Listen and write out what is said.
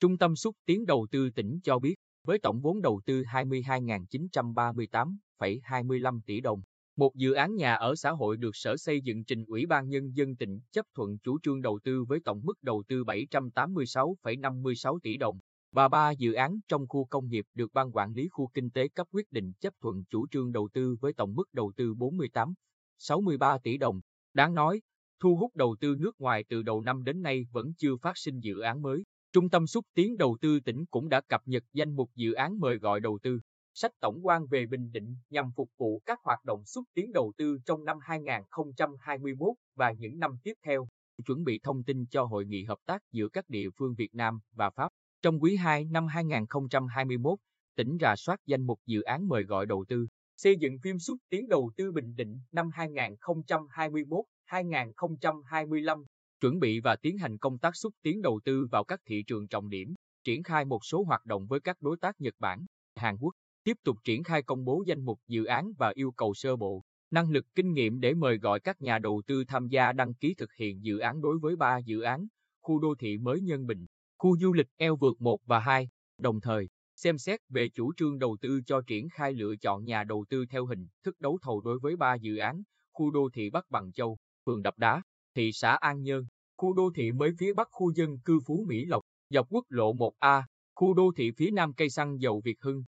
Trung tâm xúc tiến đầu tư tỉnh cho biết, với tổng vốn đầu tư 22.938,25 tỷ đồng, một dự án nhà ở xã hội được Sở Xây dựng trình Ủy ban Nhân dân tỉnh chấp thuận chủ trương đầu tư với tổng mức đầu tư 786,56 tỷ đồng, và ba dự án trong khu công nghiệp được Ban Quản lý Khu Kinh tế cấp quyết định chấp thuận chủ trương đầu tư với tổng mức đầu tư 48,63 tỷ đồng. Đáng nói, thu hút đầu tư nước ngoài từ đầu năm đến nay vẫn chưa phát sinh dự án mới. Trung tâm xúc tiến đầu tư tỉnh cũng đã cập nhật danh mục dự án mời gọi đầu tư. Sách tổng quan về Bình Định nhằm phục vụ các hoạt động xúc tiến đầu tư trong năm 2021 và những năm tiếp theo, chuẩn bị thông tin cho hội nghị hợp tác giữa các địa phương Việt Nam và Pháp. Trong quý 2 năm 2021, tỉnh rà soát danh mục dự án mời gọi đầu tư, xây dựng phim xúc tiến đầu tư Bình Định năm 2021-2025, chuẩn bị và tiến hành công tác xúc tiến đầu tư vào các thị trường trọng điểm, triển khai một số hoạt động với các đối tác Nhật Bản, Hàn Quốc, tiếp tục triển khai công bố danh mục dự án và yêu cầu sơ bộ, năng lực kinh nghiệm để mời gọi các nhà đầu tư tham gia đăng ký thực hiện dự án đối với 3 dự án, khu đô thị mới Nhân Bình, khu du lịch eo vượt 1 và 2, đồng thời xem xét về chủ trương đầu tư cho triển khai lựa chọn nhà đầu tư theo hình thức đấu thầu đối với 3 dự án, khu đô thị Bắc Bằng Châu, phường Đập Đá, thị xã An Nhơn, khu đô thị mới phía Bắc khu dân cư Phú Mỹ Lộc, dọc quốc lộ 1A, khu đô thị phía Nam cây xăng dầu Việt Hưng,